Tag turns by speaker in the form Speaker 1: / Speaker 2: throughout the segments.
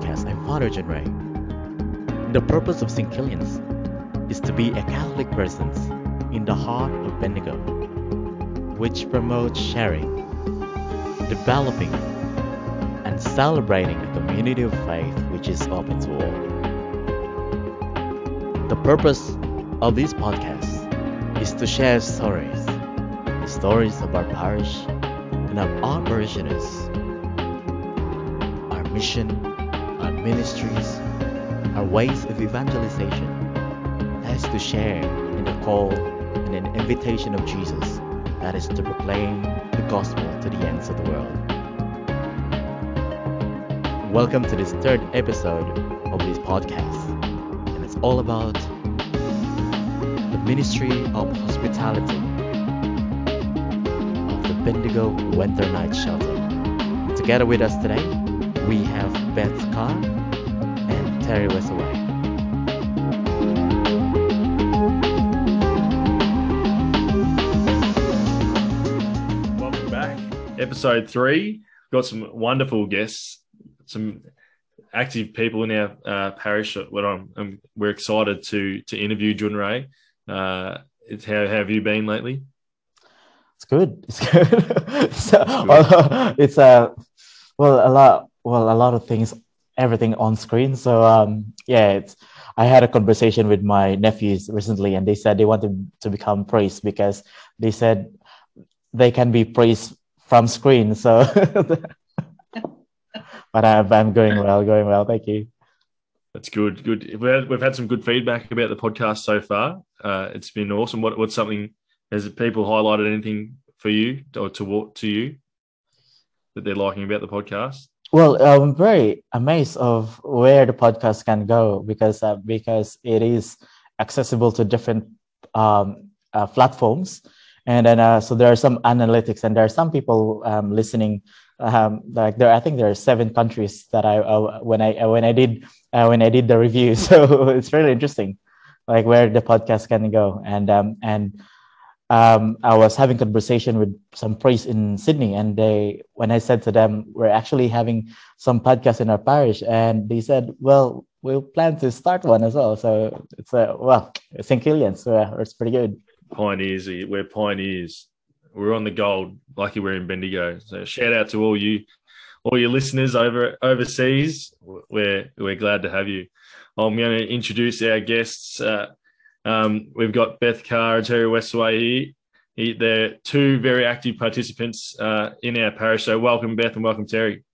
Speaker 1: Father. The purpose of St. Kilian's is to be a Catholic presence in the heart of Bendigo, which promotes sharing, developing, and celebrating a community of faith which is open to all. The purpose of this podcast is to share stories, the stories of our parish and of our parishioners, our mission, ministries, our ways of evangelization as to share in the call and an invitation of Jesus that is to proclaim the gospel to the ends of the world. Welcome to this third episode of this podcast, and it's all about the ministry of hospitality of the Bendigo Winter Night Shelter. Together with us today, we have Beth Carr and Terry Westaway.
Speaker 2: Welcome back. Episode three. Got some wonderful guests, some active people in our uh, parish. What I'm, I'm, we're excited to to interview Jun Ray. Uh, it's how, how have you been lately?
Speaker 3: It's good. It's good. so, uh, it's a uh, well a lot well a lot of things everything on screen. So um, yeah, it's I had a conversation with my nephews recently, and they said they wanted to become priests because they said they can be priests from screen. So, but I'm, I'm going well, going well. Thank you.
Speaker 2: That's good. Good. We've had, we've had some good feedback about the podcast so far. Uh, it's been awesome. What what's something? Has people highlighted anything for you or to to you that they're liking about the podcast?
Speaker 3: Well, I'm very amazed of where the podcast can go because uh, because it is accessible to different um, uh, platforms, and then uh, so there are some analytics, and there are some people um, listening. Um, like there, I think there are seven countries that I uh, when I when I did uh, when I did the review, so it's really interesting, like where the podcast can go, and um, and um, I was having conversation with some priests in Sydney, and they, when I said to them, we're actually having some podcasts in our parish, and they said, well, we'll plan to start one as well. So it's a well, St. Kilian, so uh, it's pretty good.
Speaker 2: Pioneers, we're pioneers. We're on the gold, lucky we're in Bendigo. So shout out to all you, all your listeners over overseas. We're we're glad to have you. I'm going to introduce our guests. Uh, um, we've got Beth Carr and Terry Westaway here. They're two very active participants uh, in our parish. So welcome, Beth, and welcome, Terry.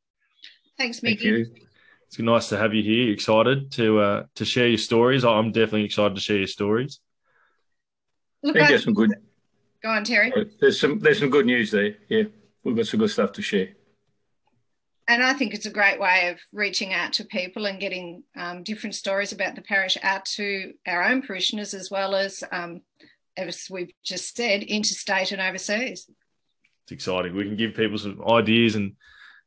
Speaker 4: Thanks, Mickey.
Speaker 2: Thank it's nice to have you here. Excited to uh, to share your stories. I'm definitely excited to share your stories.
Speaker 4: Look, I think some good. Go on, Terry.
Speaker 5: There's some there's some good news there. Yeah, we've got some good stuff to share
Speaker 4: and I think it's a great way of reaching out to people and getting um, different stories about the parish out to our own parishioners as well as, um, as we've just said, interstate and overseas.
Speaker 2: It's exciting. We can give people some ideas, and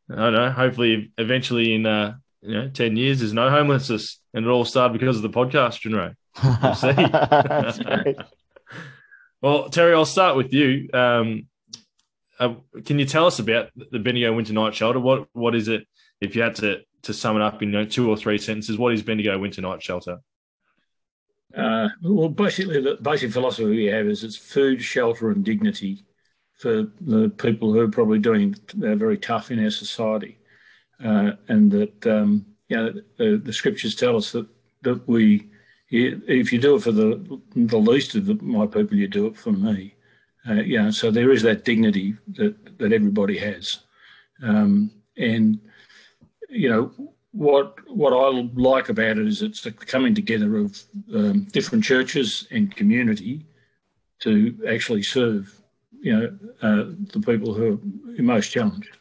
Speaker 2: I don't know. Hopefully, eventually, in uh, you know, ten years, there's no homelessness, and it all started because of the podcast, Junro. We'll see. well, Terry, I'll start with you. Um, uh, can you tell us about the Bendigo Winter Night Shelter? What what is it? If you had to to sum it up in you know, two or three sentences, what is Bendigo Winter Night Shelter?
Speaker 5: Uh, well, basically, the basic philosophy we have is it's food, shelter, and dignity for the people who are probably doing uh, very tough in our society, uh, and that um, you know the, the, scriptures tell us that that we, if you do it for the the least of the, my people, you do it for me. Uh, so there is that dignity that, that everybody has. Um, and, you know, what what I like about it is it's the coming together of um, different churches and community to actually serve, you know, uh, the people who are most challenged.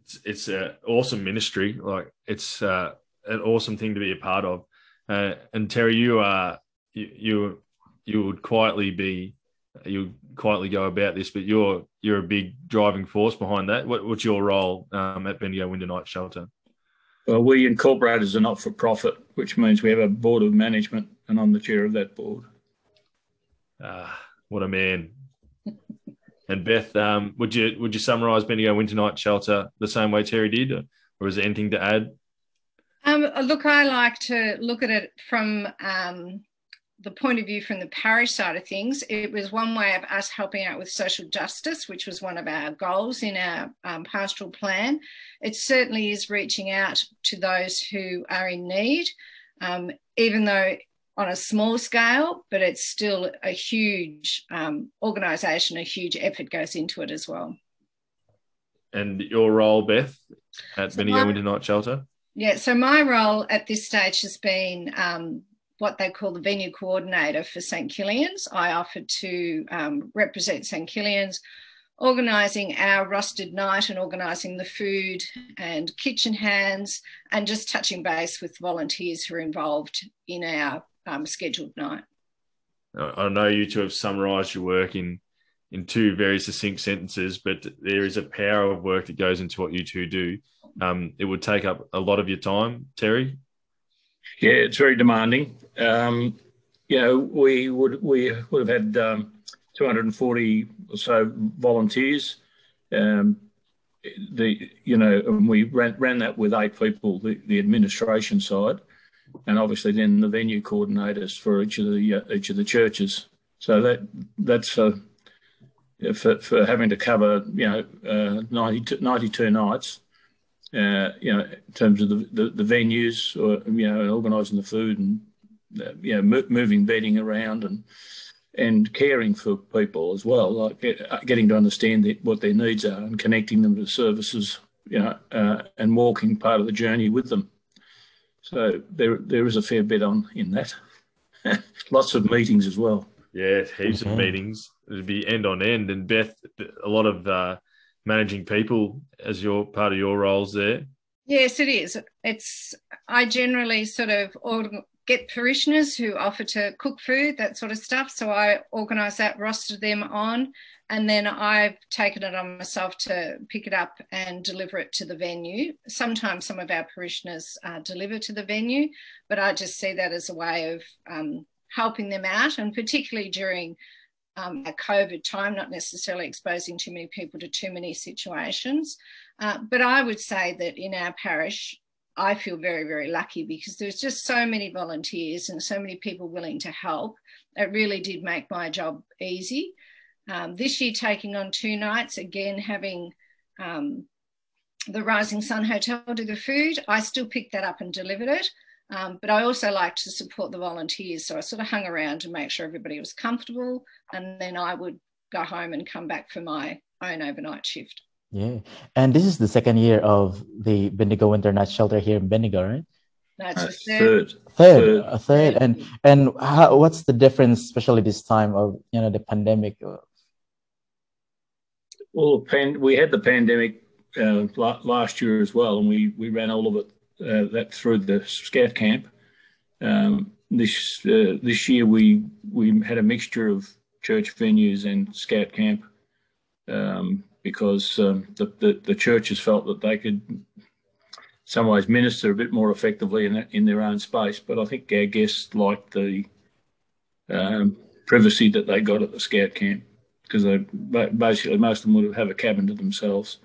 Speaker 2: It's, it's an awesome ministry. Like it's uh, an awesome thing to be a part of. Uh, and Terry, you are you, you you would quietly be you quietly go about this, but you're you're a big driving force behind that. What, what's your role um, at Bendigo Winter Night Shelter?
Speaker 5: Well, we incorporate as a not for profit, which means we have a board of management, and I'm the chair of that board.
Speaker 2: Ah, what a man! And Beth, um, would you would you summarise Bendigo Winter Night Shelter the same way Terry did, or is there anything to add?
Speaker 4: Um, look, I like to look at it from um, the point of view from the parish side of things. It was one way of us helping out with social justice, which was one of our goals in our um, pastoral plan. It certainly is reaching out to those who are in need, um, even though on a small scale, but it's still a huge um, organisation, a huge effort goes into it as well.
Speaker 2: And your role, Beth, at so Bendigo Winter Night Shelter?
Speaker 4: Yeah, so my role at this stage has been um, what they call the venue coordinator for St Kilian's. I offered to um, represent St Kilian's, organising our rostered night and organising the food and kitchen hands, and just touching base with volunteers who are involved in our um, scheduled night.
Speaker 2: I know you two have summarised your work in in two very succinct sentences, but there is a power of work that goes into what you two do. Um, it would take up a lot of your time, Terry.
Speaker 5: Yeah, it's very demanding. Um, you know, we would we would have had um, 240 or so volunteers. Um, the you know, and we ran, ran that with eight people, the, the administration side, and obviously then the venue coordinators for each of the uh, each of the churches. So that that's uh, for for having to cover you know uh, 92, 92 nights. Uh, you know, in terms of the, the, the venues, or you know, organising the food and uh, you know, mo- moving bedding around and and caring for people as well, like get, uh, getting to understand the, what their needs are and connecting them to services, you know, uh, and walking part of the journey with them. So there there is a fair bit on in that. Lots of meetings as well.
Speaker 2: Yeah, heaps of meetings. It'd be end on end. And Beth, a lot of uh, managing people as your part of your roles there.
Speaker 4: Yes, it is. It's I generally sort of get parishioners who offer to cook food, that sort of stuff. So I organise that, roster them on, and then I've taken it on myself to pick it up and deliver it to the venue. Sometimes some of our parishioners uh, deliver to the venue, but I just see that as a way of um, helping them out, and particularly during um, a COVID time, not necessarily exposing too many people to too many situations. Uh, but I would say that in our parish, I feel very, very lucky because there's just so many volunteers and so many people willing to help. It really did make my job easy. Um, this year, taking on two nights, again, having um, the Rising Sun Hotel do the food, I still picked that up and delivered it. Um, but I also like to support the volunteers. So I sort of hung around to make sure everybody was comfortable. And then I would go home and come back for my own overnight shift.
Speaker 3: Yeah. And this is the second year of the Bendigo Winter Night Shelter here in Bendigo, right?
Speaker 4: No, it's uh,
Speaker 3: third. Third. Third. A third. And and how, what's the difference, especially this time of you know the pandemic?
Speaker 5: Well, pan, we had the pandemic uh, last year as well, and we we ran all of it uh, that through the scout camp. Um, this uh, this year we we had a mixture of church venues and scout camp. Um, because um, the, the, the churches felt that they could some ways minister a bit more effectively in, in their own space. But I think our guests liked the um, privacy that they got at the scout camp because they basically most of them would have a cabin to themselves.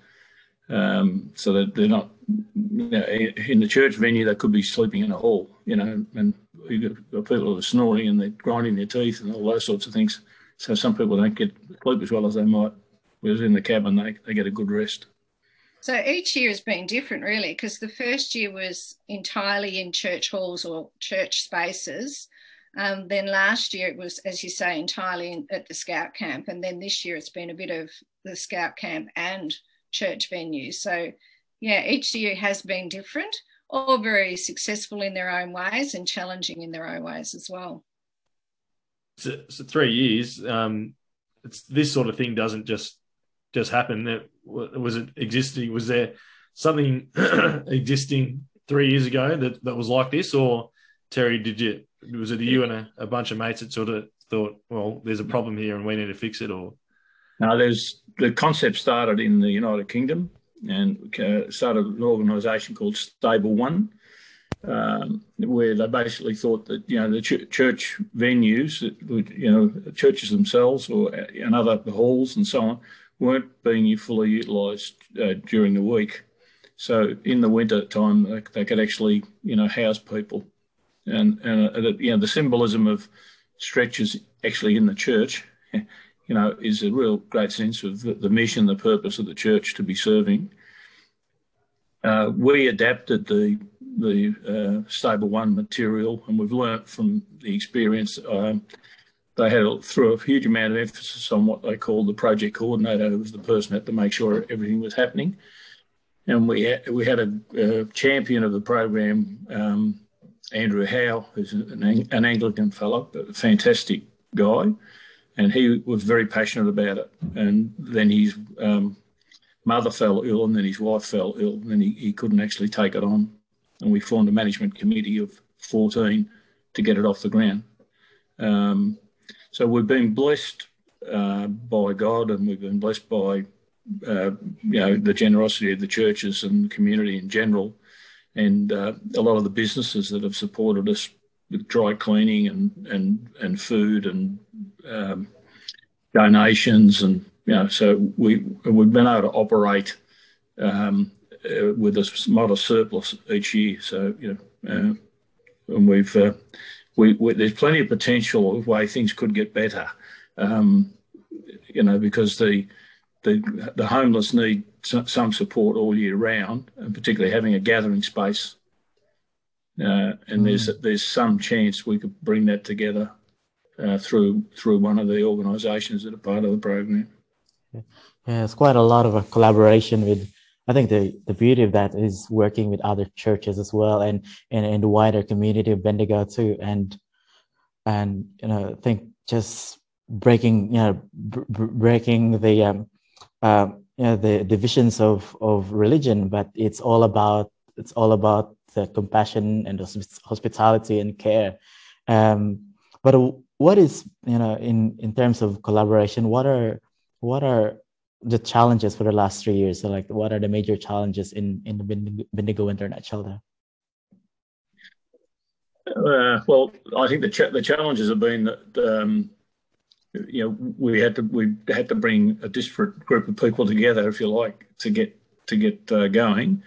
Speaker 5: Um, so that they're not you know, in the church venue. They could be sleeping in a hall, you know, and you got people who are snoring and they're grinding their teeth and all those sorts of things. So some people don't get sleep as well as they might Whereas in the cabin, they, they get a good rest.
Speaker 4: So each year has been different, really, because the first year was entirely in church halls or church spaces. Um, then last year it was, as you say, entirely in, at the scout camp. And then this year it's been a bit of the scout camp and church venues. So, yeah, each year has been different, all very successful in their own ways and challenging in their own ways as well.
Speaker 2: So, so three years, um, it's, this sort of thing doesn't just just happen. That was it existing? Was there something existing three years ago that, that was like this, or Terry, did you was it you and a, a bunch of mates that sort of thought, well, there's a problem here and we need to fix it, or?
Speaker 5: No, there's the concept started in the United Kingdom and uh, started an organisation called Stable One, um, where they basically thought that you know the ch- church venues, you know, churches themselves or and other halls and so on, weren't being fully utilised uh, during the week. So in the winter time, they, they could actually, you know, house people, and and uh, you know the symbolism of stretches actually in the church, you know, is a real great sense of the, the mission, the purpose of the church to be serving. Uh, we adapted the the uh, stable one material, and we've learnt from the experience. Um, they had threw a huge amount of emphasis on what they called the project coordinator, who was the person that had to make sure everything was happening. And we had, we had a, champion of the program, um, Andrew Howe, who's an, an Anglican fellow, a fantastic guy, and he was very passionate about it. And then his um, mother fell ill, and then his wife fell ill, and then he, he couldn't actually take it on. And we formed a management committee of 14 to get it off the ground. Um, so we've been blessed uh, by God, and we've been blessed by uh, you know the generosity of the churches and the community in general, and uh, a lot of the businesses that have supported us with dry cleaning and and and food and um, donations, and you know, so we we've been able to operate um, uh, with a modest surplus each year. So you know, uh, and we've uh, we, we, there's plenty of potential of way things could get better. Um, you know, because the the the homeless need some support all year round, and particularly having a gathering space. Uh, and mm. there's there's some chance we could bring that together uh, through through one of the organisations that are part of the program.
Speaker 3: Yeah, it's quite a lot of a collaboration with. I think the, the beauty of that is working with other churches as well, and and, and the wider community of Bendigo too, and and you know I think just breaking you know breaking the um, uh, you know, the divisions of of religion, but it's all about it's all about the compassion and hospitality and care. Um, but what is you know in in terms of collaboration? What are what are the challenges for the last three years? So like, what are the major challenges in in the Bendigo Winter Night Shelter?
Speaker 5: Uh, well, I think the ch- the challenges have been that um, you know we had to we had to bring a disparate group of people together, if you like, to get to get uh, going.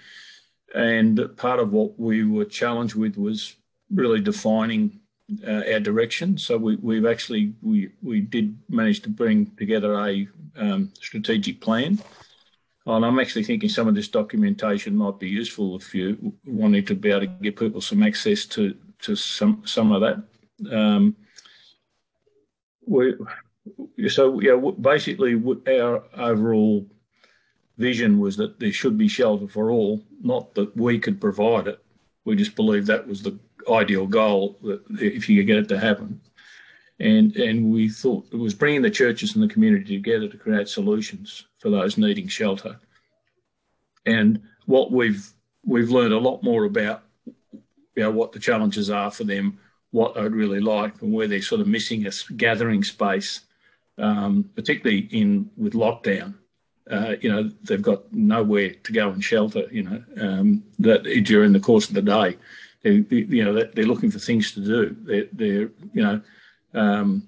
Speaker 5: And part of what we were challenged with was really defining uh, our direction. So we, we've actually we we did manage to bring together a um, strategic plan. And I'm actually thinking some of this documentation might be useful if you wanted to be able to give people some access to to some some of that. Um, we, so yeah, basically our overall vision was that there should be shelter for all, not that we could provide it. We just believed that was the ideal goal that if you could get it to happen. And and we thought it was bringing the churches and the community together to create solutions for those needing shelter. And what we've we've learned a lot more about you know what the challenges are for them, what they'd really like, and where they're sort of missing a gathering space, um, particularly in with lockdown. Uh, you know, they've got nowhere to go and shelter. You know, um, that during the course of the day, they, you know, they're looking for things to do. They're, they're you know, um,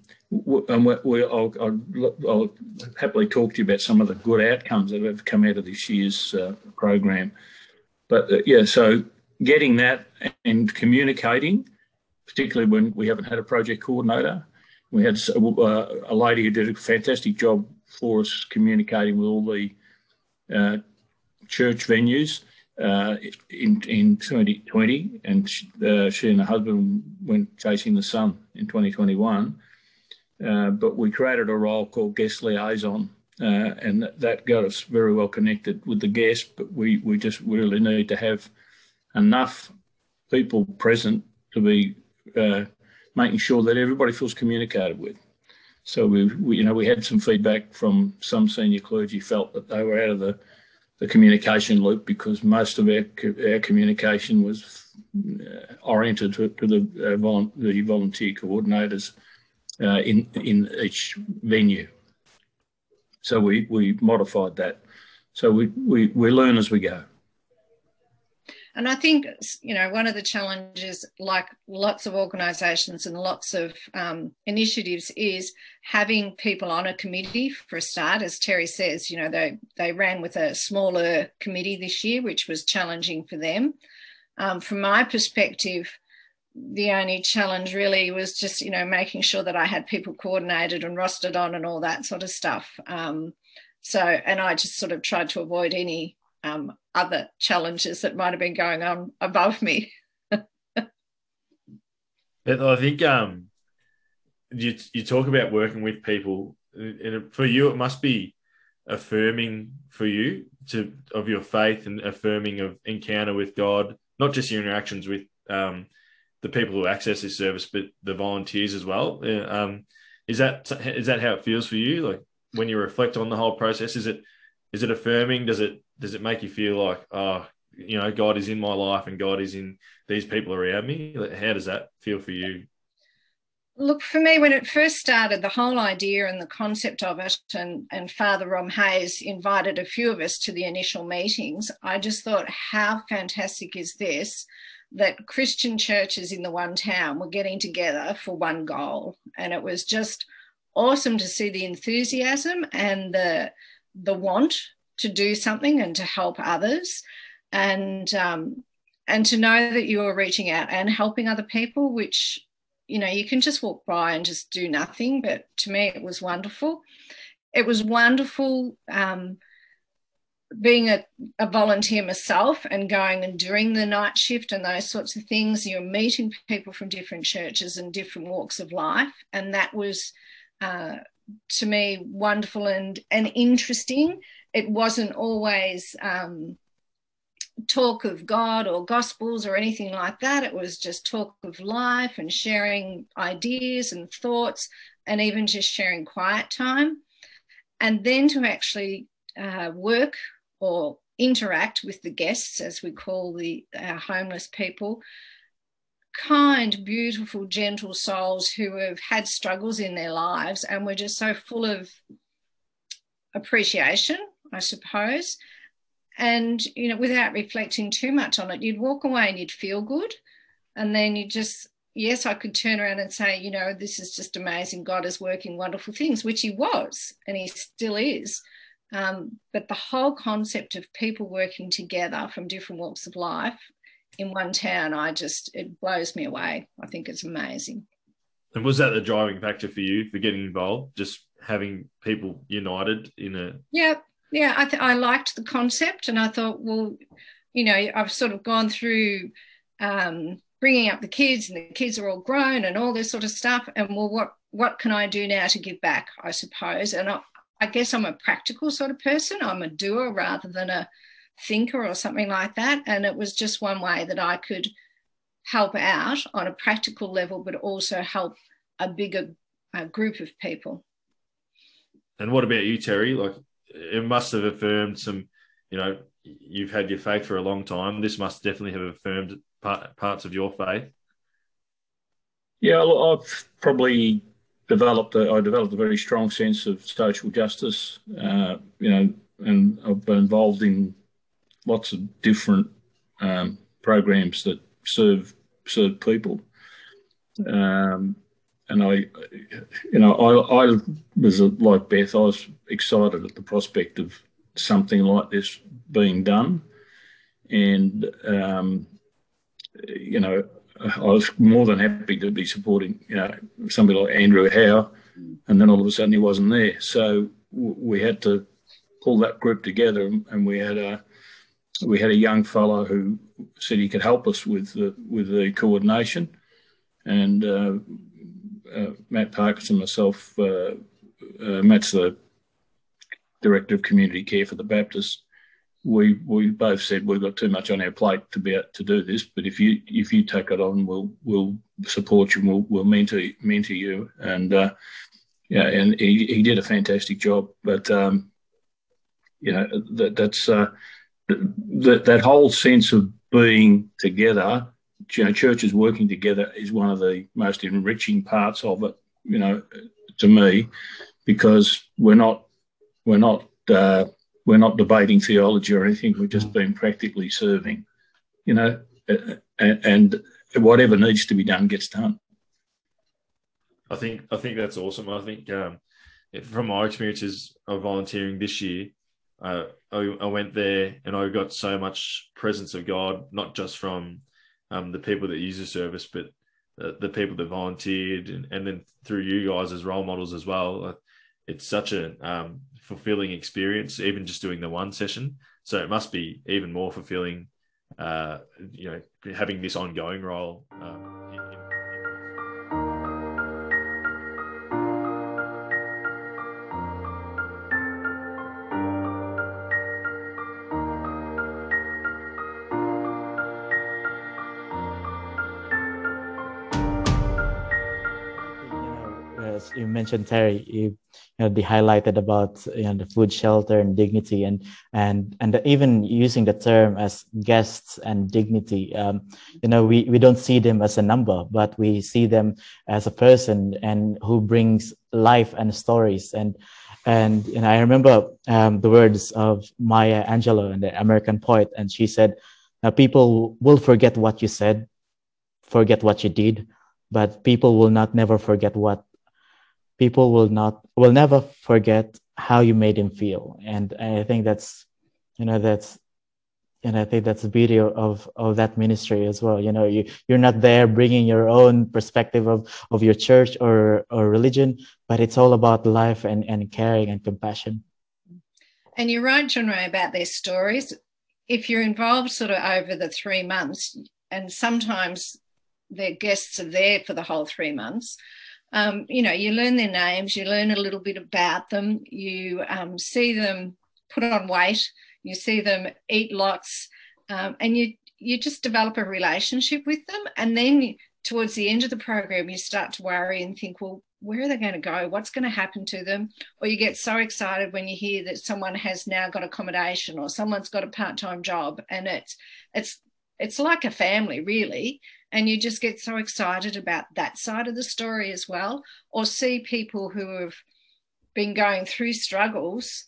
Speaker 5: and we, I'll, I'll, I'll, happily talk to you about some of the good outcomes that have come out of this year's uh, program. But uh, yeah, so getting that and communicating, particularly when we haven't had a project coordinator. We had uh, a lady who did a fantastic job for us communicating with all the uh, church venues uh, in, in 2020, and uh, she and her husband went chasing the sun in 2021. Uh, but we created a role called guest liaison, uh, and that, that got us very well connected with the guests. But we, we just really need to have enough people present to be uh, making sure that everybody feels communicated with. So we, we, you know, we had some feedback from some senior clergy felt that they were out of the, the communication loop because most of our, our communication was uh, oriented to, to the, uh, the volunteer coordinators uh, in in each venue. So we we modified that. So we we, we learn as we go.
Speaker 4: And I think, you know, one of the challenges, like lots of organisations and lots of um, initiatives, is having people on a committee for a start. As Terry says, you know, they, they ran with a smaller committee this year, which was challenging for them. Um, from my perspective, the only challenge really was just, you know, making sure that I had people coordinated and rostered on and all that sort of stuff. Um, so, and I just sort of tried to avoid any um, other challenges that might have been going on above me.
Speaker 2: I think um, you you talk about working with people, and for you, it must be affirming for you to of your faith and affirming of encounter with God, not just your interactions with um, the people who access this service, but the volunteers as well. Um, is that is that how it feels for you? Like when you reflect on the whole process, is it is it affirming? Does it does it make you feel like, oh, you know, God is in my life and God is in these people around me? How does that feel for you?
Speaker 4: Look, for me, when it first started, the whole idea and the concept of it, and, and Father Rom Hayes invited a few of us to the initial meetings, I just thought, how fantastic is this? That Christian churches in the one town were getting together for one goal. And it was just awesome to see the enthusiasm and the, the want to do something and to help others. And um, and to know that you are reaching out and helping other people which you know you can just walk by and just do nothing. But to me it was wonderful. It was wonderful um, being a, a, volunteer myself and going and doing the night shift and those sorts of things. You're meeting people from different churches and different walks of life. And that was uh, to me wonderful and and interesting it wasn't always um, talk of God or gospels or anything like that. It was just talk of life and sharing ideas and thoughts and even just sharing quiet time. And then to actually uh, work or interact with the guests, as we call the our homeless people, kind, beautiful, gentle souls who have had struggles in their lives and were just so full of appreciation I suppose. And, you know, without reflecting too much on it, you'd walk away and you'd feel good. And then you just, yes, I could turn around and say, you know, this is just amazing. God is working wonderful things, which He was and He still is. Um, but the whole concept of people working together from different walks of life in one town, I just, it blows me away. I think it's amazing.
Speaker 2: And was that the driving factor for you for getting involved? Just having people united in a.
Speaker 4: Yeah, yeah, I, th- I liked the concept, and I thought, well, you know, I've sort of gone through um, bringing up the kids, and the kids are all grown, and all this sort of stuff. And well, what what can I do now to give back? I suppose, and I, I guess I'm a practical sort of person. I'm a doer rather than a thinker or something like that. And it was just one way that I could help out on a practical level, but also help a bigger group of people.
Speaker 2: And what about you, Terry? Like, it must have affirmed some, you know, you've had your faith for a long time. This must definitely have affirmed part, parts of your faith.
Speaker 5: Yeah, I've probably developed a, I developed a very strong sense of social justice, uh, you know, and I've been involved in lots of different um, programs that serve serve people. Um, and I, you know, I, I was like Beth. I was excited at the prospect of something like this being done, and um, you know, I was more than happy to be supporting, you know, somebody like Andrew Howe, and then all of a sudden he wasn't there. So we had to pull that group together, and we had a we had a young fellow who said he could help us with the with the coordination, and uh, uh, Matt Parkinson, myself, uh, uh, Matt's the director of community care for the Baptist. We we both said we've got too much on our plate to be able to do this, but if you if you take it on, we'll we'll support you. And we'll we'll mentor mentor you, and uh, yeah, and he, he did a fantastic job. But um, you know that that's uh, that that whole sense of being together you know, churches working together is one of the most enriching parts of it. You know, to me, because we're not we're not uh, we're not debating theology or anything. We've just been practically serving. You know, and, and whatever needs to be done gets done.
Speaker 2: I think I think that's awesome. I think um, from my experiences of volunteering this year, uh, I, I, went there and I got so much presence of God, not just from um, the people that use the service, but the, the people that volunteered, and, and, then through you guys as role models as well. It's such a um, fulfilling experience, even just doing the one session. So it must be even more fulfilling, uh, you know, having this ongoing role. Uh,
Speaker 3: mentioned Terry, you, you know, they highlighted about you know, the food shelter and dignity, and and and even using the term as guests and dignity. Um, you know, we we don't see them as a number, but we see them as a person and who brings life and stories. And and know, I remember um, the words of Maya Angelou, the American poet, and she said, "People will forget what you said, forget what you did." but people will not never forget what people will not will never forget how you made him feel. And i think that's you know that's and i think that's the beauty of of that ministry as well. You know you you're not there bringing your own perspective of of your church or or religion but it's all about life and and caring and compassion.
Speaker 4: And you're right john ray about their stories. If you're involved sort of over the three months and sometimes their guests are there for the whole three months um, you know, you learn their names, you learn a little bit about them, you um, see them put on weight, you see them eat lots, um, and you you just develop a relationship with them. And then towards the end of the program, you start to worry and think, well, where are they going to go? What's going to happen to them? Or you get so excited when you hear that someone has now got accommodation or someone's got a part-time job, and it's it's it's like a family, really and you just get so excited about that side of the story as well or see people who have been going through struggles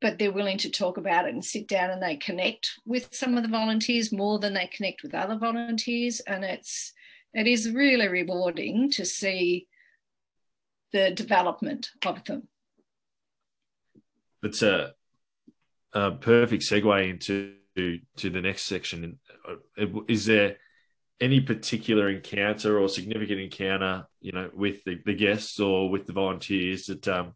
Speaker 4: but they're willing to talk about it and sit down and they connect with some of the volunteers more than they connect with other volunteers. And it's it is really rewarding to see the development of them.
Speaker 2: It's a, a perfect segue into to the next section. Is there any particular encounter or significant encounter, you know, with the, the guests or with the volunteers that um,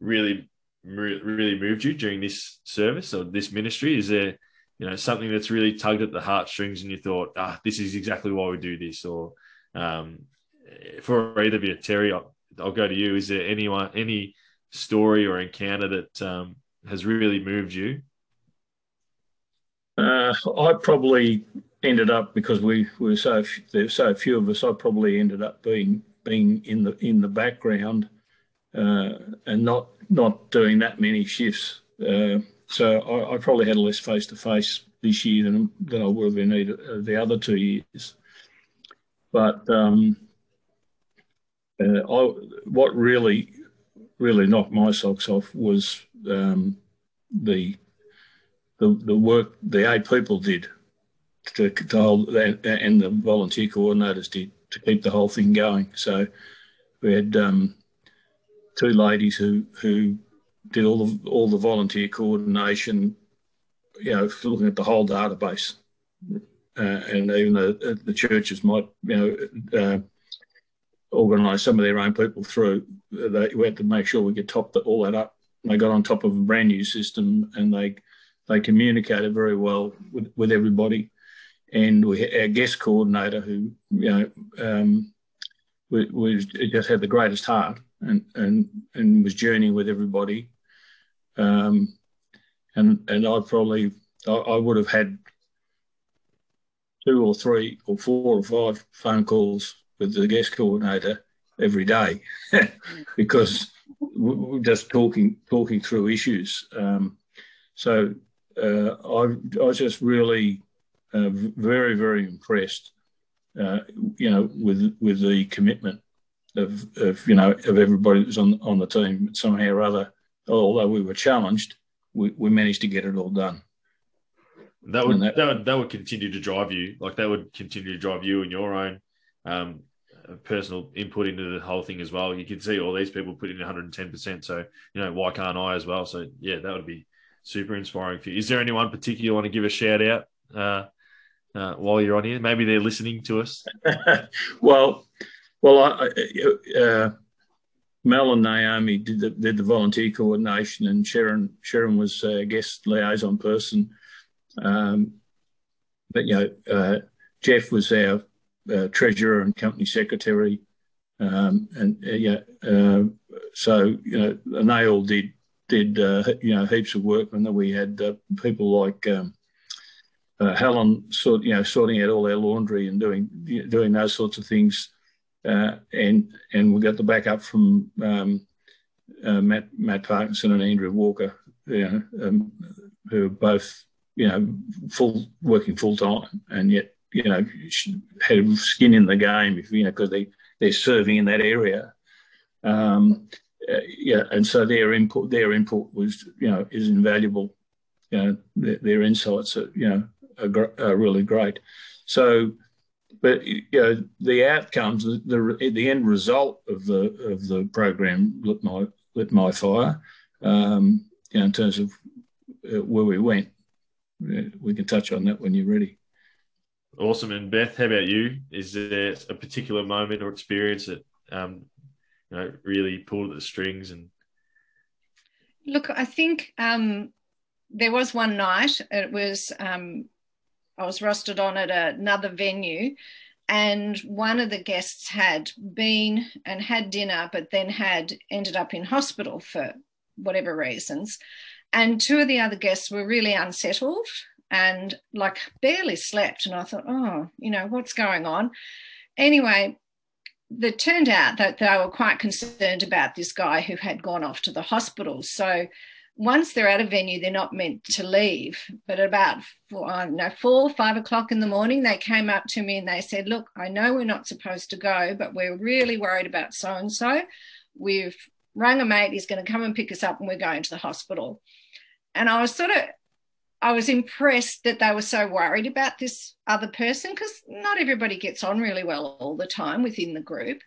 Speaker 2: really, really moved you during this service or this ministry? Is there, you know, something that's really tugged at the heartstrings and you thought, ah, this is exactly why we do this? Or um, for either of you, Terry, I'll, I'll, go to you. Is there anyone, any story or encounter that um, has really moved you?
Speaker 5: Uh, I probably ended up because we were so there's so few of us. I probably ended up being being in the in the background uh, and not not doing that many shifts. Uh, so I, I, probably had less face to face this year than than I would have been either, the other two years. But um, uh, I, what really really knocked my socks off was um, the the the work the eight people did to, to hold and the volunteer coordinators did to keep the whole thing going. So we had um, two ladies who who did all the all the volunteer coordination, you know, looking at the whole database, uh, and even the, the churches might you know. Uh, organise some of their own people through. They, we had to make sure we could top the, all that up. They got on top of a brand new system and they they communicated very well with, with everybody and we our guest coordinator who you know um, we, we, just had the greatest heart and and and was journeying with everybody. Um, and and I probably I, I, would have had two or three or four or five phone calls with the guest coordinator every day because we're just talking talking through issues. Um, so uh, I I was just really uh, very, very impressed, uh, you know, with with the commitment of, of you know of everybody that was on on the team. Somehow or other, although we were challenged, we, we managed to get it all done.
Speaker 2: That would, that, that, would that would continue to drive you. Like that would continue to drive you and your own um, personal input into the whole thing as well. You can see all these people put in 110. percent So you know why can't I as well? So yeah, that would be super inspiring for you. Is there anyone particular you want to give a shout out uh, uh, while you're on here? Maybe they're listening to us.
Speaker 5: well, well, I, uh, Mel and Naomi did the, did the volunteer coordination, and Sharon Sharon was a guest liaison person. Um, but you know, uh, Jeff was our uh, treasurer and company secretary, um, and uh, yeah, uh, so you know, and they all did did uh, you know heaps of work, and then we had uh, people like. Um, Helen, sort you know, sorting out all our laundry and doing doing those sorts of things, and and we got the backup from um, Matt Matt Parkinson and Andrew Walker, you know, um, who are both you know full working full time, and yet you know, have skin in the game, if you know, because they they're serving in that area. Um, uh, yeah, and so their input their input was you know is invaluable. You know, their, their insights are you know are, are, really great. So, but you know the outcomes, the, the, the end result of the of the program lit my lit my fire. Um, you know, in terms of uh, where we went, we can touch on that when you're ready.
Speaker 2: Awesome. And Beth, how about you? Is there a particular moment or experience that um, you know really pulled at the strings and?
Speaker 4: Look, I think um, there was one night. It was um, I was rostered on at another venue, and one of the guests had been and had dinner, but then had ended up in hospital for whatever reasons. And two of the other guests were really unsettled and like barely slept. And I thought, oh, you know, what's going on? Anyway, it turned out that they were quite concerned about this guy who had gone off to the hospital. So once they're at a venue, they're not meant to leave. But about four, I don't know, four, five o'clock in the morning, they came up to me and they said, Look, I know we're not supposed to go, but we're really worried about so and so. We've rung a mate, he's going to come and pick us up, and we're going to the hospital. And I was sort of I was impressed that they were so worried about this other person because not everybody gets on really well all the time within the group.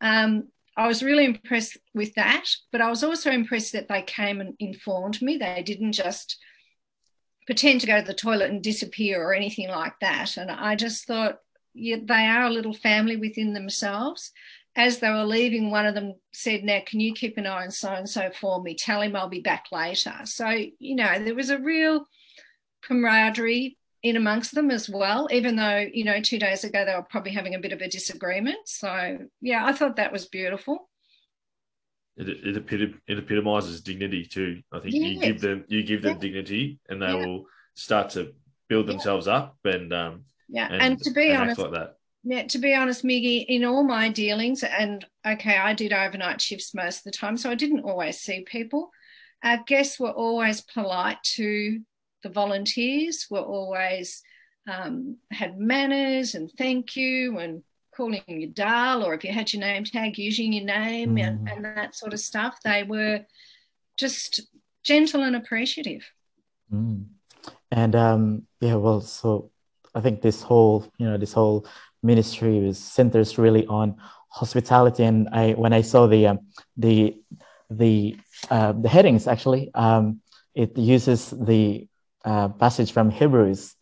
Speaker 4: Um, I was really impressed with that, but I was also impressed that they came and informed me. They didn't just pretend to go to the toilet and disappear or anything like that. And I just thought, yeah, they are a little family within themselves. As they were leaving, one of them said, Now, can you keep an eye on so and so for me? Tell him I'll be back later. So, you know, there was a real camaraderie in amongst them as well, even though, you know, two days ago they were probably having a bit of a disagreement. So, yeah, I thought that was beautiful.
Speaker 2: It, it, it epitomizes dignity too. I think yes. you give them you give them yeah. dignity, and they yeah. will start to build themselves yeah. up and um
Speaker 4: yeah. And, and to be and honest, like that. Yeah, to be honest, Miggy, in all my dealings, and okay, I did overnight shifts most of the time, so I didn't always see people. Our guests were always polite to the volunteers were always um, had manners and thank you and calling you Dal or if you had your name tag using your name mm. and, and, that sort of stuff. They were just gentle and appreciative.
Speaker 3: Mm. And um, yeah, well, so I think this whole you know this whole ministry was centers really on hospitality. And I when I saw the um, the the uh, the headings actually, um, it uses the uh, passage from Hebrews,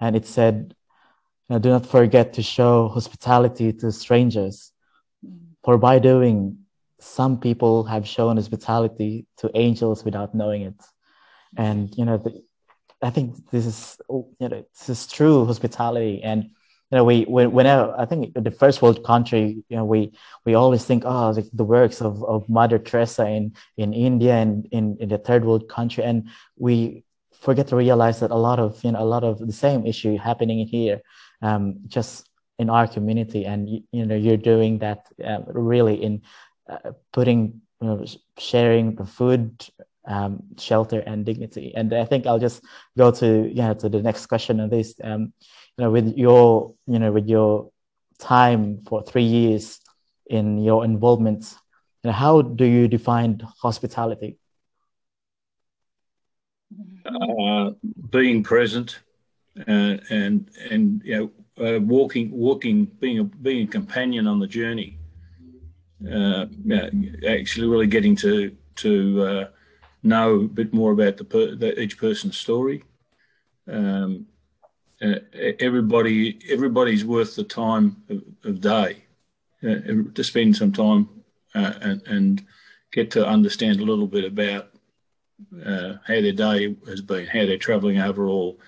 Speaker 3: and it said, "Do not forget to show hospitality to strangers, for by doing, some people have shown hospitality to angels without knowing it." And you know, the, I think this is you know this is true hospitality, and you know we whenever I think the first world country, you know, we we always think oh like the works of, of Mother Teresa in in India and in in the third world country, and we forget to realize that a lot of you know a lot of the same issue happening here um, just in our community. And you, you know you're doing that uh, really in uh, putting you know, sharing the food um, shelter and dignity. And i think i'll just go to yeah to the next question on this. Um, you know with your you know with your time for three years in your involvement you know, how do you define hospitality
Speaker 5: uh, being present, uh, and and you know uh, walking walking being a being a companion on the journey. Uh, actually, really getting to to uh, know a bit more about the, per, the each person's story. Um, uh, everybody everybody's worth the time of, of day uh, to spend some time uh, and, and, get to understand a little bit about uh, how their day has been, how they're travelling overall.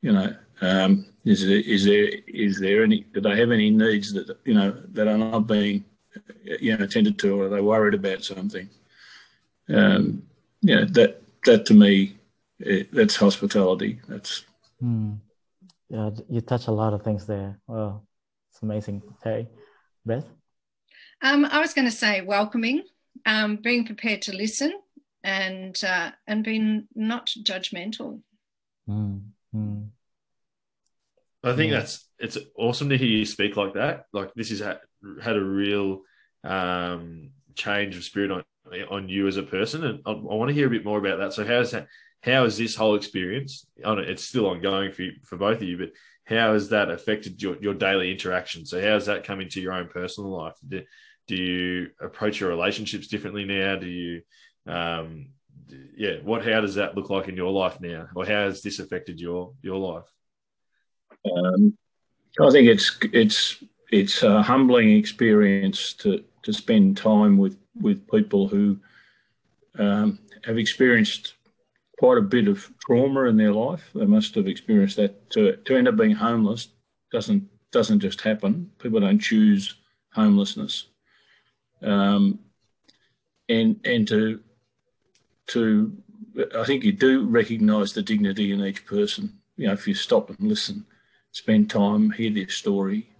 Speaker 5: You know, um, is there is there is there any? Do they have any needs that you know that are not being you know attended to, or are they worried about something? Um, you know, that that to me, it, that's hospitality. That's
Speaker 3: mm. yeah. You touch a lot of things there. Well, it's amazing. Terry, Beth.
Speaker 4: Um, I was going to say welcoming, um, being prepared to listen, and uh, and being not judgmental.
Speaker 3: Mm, mm.
Speaker 2: I think yeah. that's it's awesome to hear you speak like that. Like this has had, had a real um, change of spirit on on you as a person, and I, I, want to hear a bit more about that. So how's that? How has this whole experience? On it's still ongoing for you, for both of you, but how has that affected your, your daily interaction? So how has that come into your own personal life? Do, do you approach your relationships differently now? Do you, um, yeah, what, how does that look like in your life now? Or how has this affected your, your life?
Speaker 5: Um, I think it's, it's, it's a humbling experience to, to spend time with, with people who um, have experienced quite a bit of trauma in their life. They must have experienced that. To, to end up being homeless doesn't doesn't just happen. People don't choose homelessness um, and and to to I think you do recognise the dignity in each person. You know, if you stop and listen, spend time, hear their story,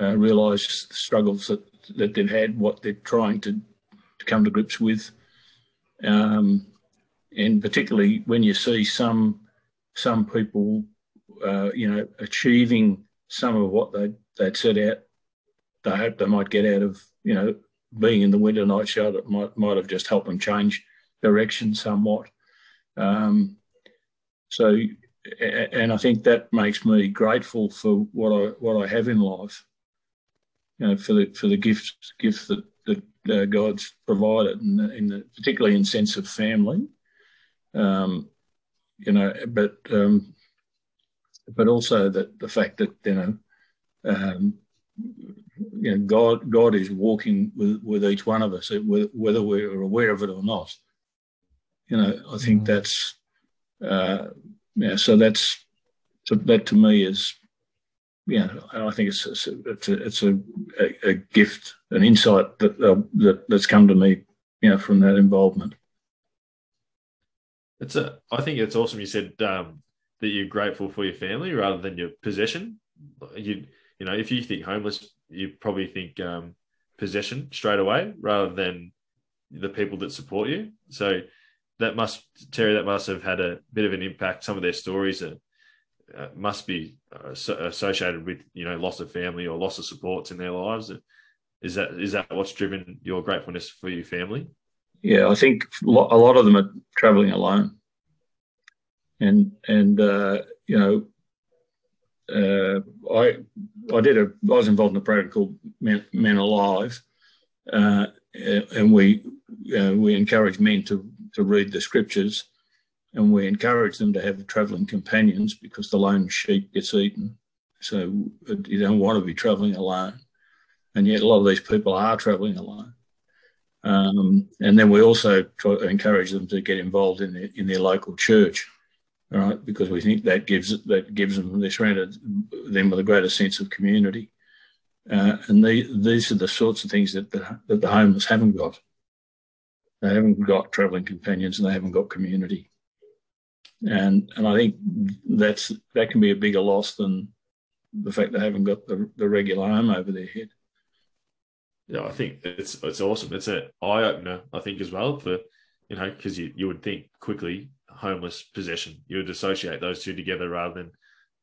Speaker 5: uh, realise the struggles that, that they've had, what they're trying to, to come to grips with, um, and particularly when you see some some people, uh, you know, achieving some of what they they'd set out, they hope they might get out of you know being in the winter night show that might might have just helped them change direction somewhat. Um, so, and I think that makes me grateful for what I what I have in life. You know, for the for the gifts gifts that that uh, God's provided, and in, the, particularly in sense of family. Um, you know, but um, but also that the fact that you know um, you know, God, God is walking with, with each one of us, whether we're aware of it or not. You know, I think mm. that's, uh, yeah, so that's, so that to me is, yeah, I think it's, it's, a, it's, a, it's a, a, gift, an insight that, uh, that that's come to me, you know, from that involvement.
Speaker 2: It's a, I think it's awesome. You said um, that you're grateful for your family rather than your possession. You, you know, if you think homeless you probably think um, possession straight away rather than the people that support you. So that must Terry, that must have had a bit of an impact. Some of their stories uh, must be uh, associated with you know loss of family or loss of supports in their lives. Is that is that what's driven your gratefulness for your family?
Speaker 5: Yeah, I think a lot of them are traveling alone, and and uh, you know uh, I I did a I was involved in a program called Men, Men Alive, uh, and we uh, we encourage men to to read the scriptures, and we encourage them to have travelling companions because the lone sheep gets eaten. So you don't want to be travelling alone, and yet a lot of these people are travelling alone. Um, and then we also try to encourage them to get involved in their, in their local church right? Because we think that gives that gives them they're surrounded them with a greater sense of community, uh, and they, these are the sorts of things that the, that the homeless haven't got. They haven't got travelling companions, and they haven't got community, and and I think that's that can be a bigger loss than the fact they haven't got the, the regular home over their head.
Speaker 2: Yeah, I think it's it's awesome. It's an eye opener, I think, as well for you know because you, you would think quickly homeless possession. You would associate those two together rather than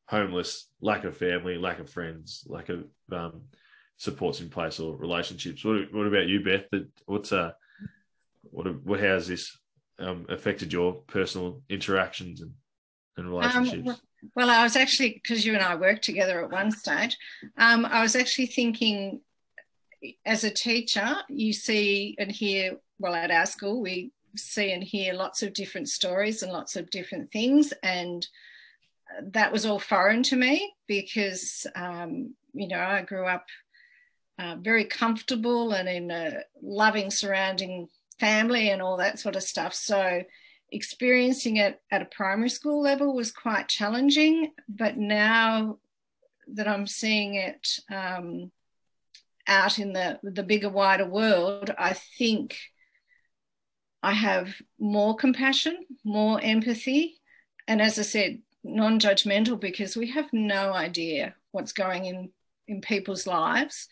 Speaker 2: homeless, lack of family, lack of friends, lack of um, supports in place or relationships. What, what about you, Beth? What's uh, what what how has this um, affected your personal interactions and, and relationships? Um,
Speaker 4: Well, I was actually, because you and I worked together at one stage, um, I was actually thinking as a teacher, you see and hear, well, at our school, we see and hear lots of different stories and lots of different things. And that was all foreign to me because, um, you know, I grew up uh, very comfortable and in a loving surrounding family and all that sort of stuff. So experiencing it at a primary school level was quite challenging. But now that I'm seeing it um, out in the, the bigger, wider world, I think I have more compassion, more empathy. And as I said, non judgmental because we have no idea what's going in in people's lives.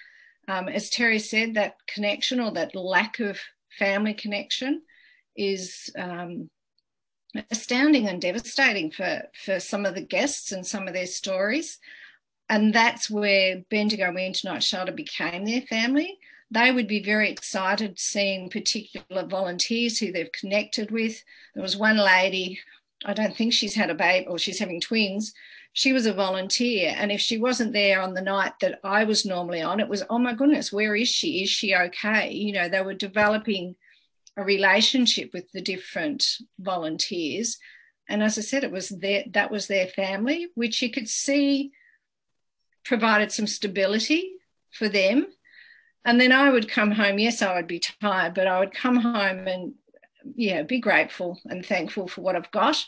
Speaker 4: Um, as Terry said, that connection or that lack of family connection is um, astounding and devastating for, for some of the guests and some of their stories. And that's where Bendigo Winter Night Shelter became their family. They would be very excited seeing particular volunteers who they've connected with. There was one lady, I don't think she's had a baby or she's having twins. She was a volunteer. And if she wasn't there on the night that I was normally on, it was, oh my goodness, where is she? Is she okay? You know, they were developing a relationship with the different volunteers. And as I said, it was their, that was their family, which you could see provided some stability for them. And then I would come home. Yes, I would be tired, but I would come home and yeah, be grateful and thankful for what I've got.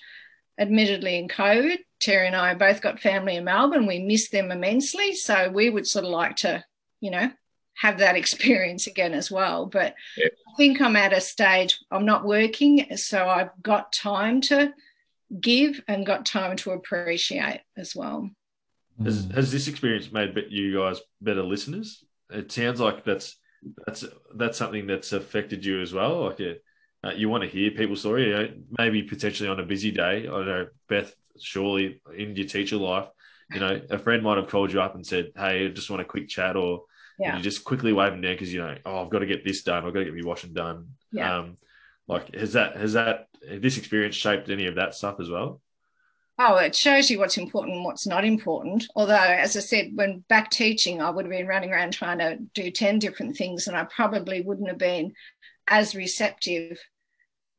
Speaker 4: Admittedly, in COVID, Terry and I both got family in Melbourne. We miss them immensely. So we would sort of like to, you know, have that experience again as well. But yep. I think I'm at a stage, I'm not working. So I've got time to give and got time to appreciate as well.
Speaker 2: Has, has this experience made you guys better listeners? It sounds like that's that's that's something that's affected you as well. Like a, uh, you want to hear people's story, you know, maybe potentially on a busy day. I don't know, Beth, surely in your teacher life, you know, a friend might have called you up and said, Hey, I just want a quick chat, or yeah. you just quickly wave them down because, you know, oh, I've got to get this done. I've got to get my washing done. Yeah. Um, like, has that, has that, has this experience shaped any of that stuff as well?
Speaker 4: Oh, it shows you what's important and what's not important. Although, as I said, when back teaching, I would have been running around trying to do 10 different things, and I probably wouldn't have been as receptive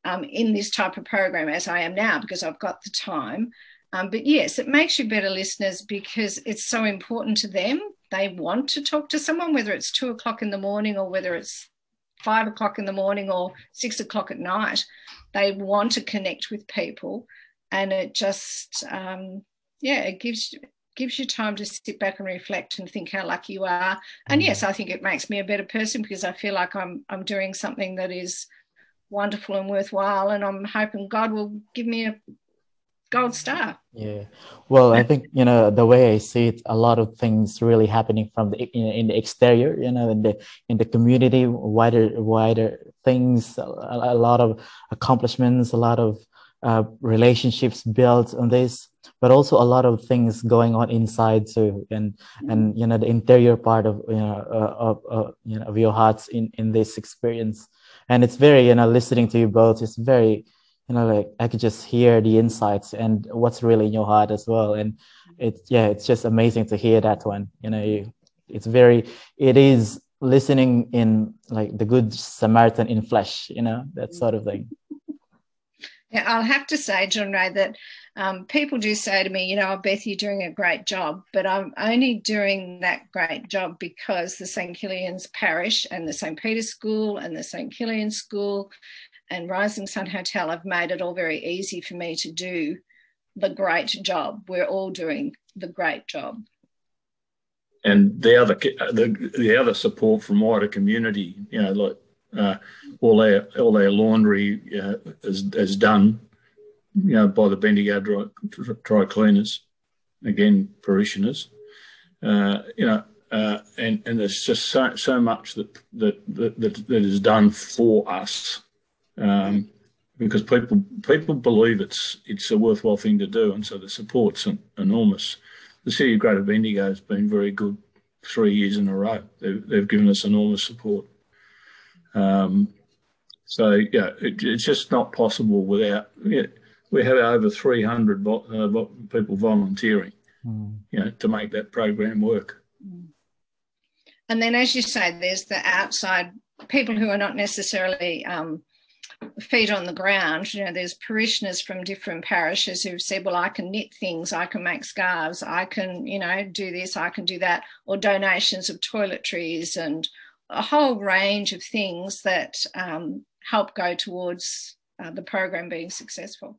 Speaker 4: um, in this type of program as I am now because I've got the time. Um, but yes, it makes you better listeners because it's so important to them. They want to talk to someone, whether it's two o'clock in the morning or whether it's five o'clock in the morning or six o'clock at night. They want to connect with people, and it just, um, yeah, it gives gives you time to sit back and reflect and think how lucky you are. And mm. yes, I think it makes me a better person because I feel like I'm I'm doing something that is wonderful and worthwhile. And I'm hoping God will give me a gold star.
Speaker 3: Yeah. Well, I think, you know, the way I see it, a lot of things really happening from the, in, in the exterior, you know, in the, in the community, wider, wider things, a, a lot of accomplishments, a lot of uh, relationships built on this, but also a lot of things going on inside too. And, and, you know, the interior part of, you know, uh, of, uh, you know, of your hearts in, in this experience. And it's very you know listening to you both it's very you know like i could just hear the insights and what's really in your heart as well. And it's yeah it's just amazing to hear that one. You know you, it's very it is listening in like the good samaritan in flesh you know that sort of thing
Speaker 4: yeah i'll have to say john ray that um, people do say to me, you know, oh, Beth, you're doing a great job, but I'm only doing that great job because the St. Kilian's Parish and the St. Peter's School and the St. Kilian School and Rising Sun Hotel have made it all very easy for me to do the great job. We're all doing the great job.
Speaker 5: And the other the, the other support from wider community, you know, like uh, all our all our laundry uh, is, is done you know, by the Bendigo dry, dry cleaners, again, parishioners. Uh, you know, uh, and and there's just so so much that that that, that, that is done for us, um, because people people believe it's it's a worthwhile thing to do, and so the support's enormous. The city of Greater Bendigo has been very good three years in a row. They've, they've given us enormous support. Um, so yeah, it, it's just not possible without. we have over 300 vo- uh, vo- people volunteering,
Speaker 3: Mm.
Speaker 5: you know, to make that program work.
Speaker 4: And then, as you say, there's the outside people who are not necessarily um, feet on the ground. You know, there's parishioners from different parishes who've said, "Well, I can knit things, I can make scarves, I can, you know, do this, I can do that," or donations of toiletries and a whole range of things that um, help go towards uh, the program being successful.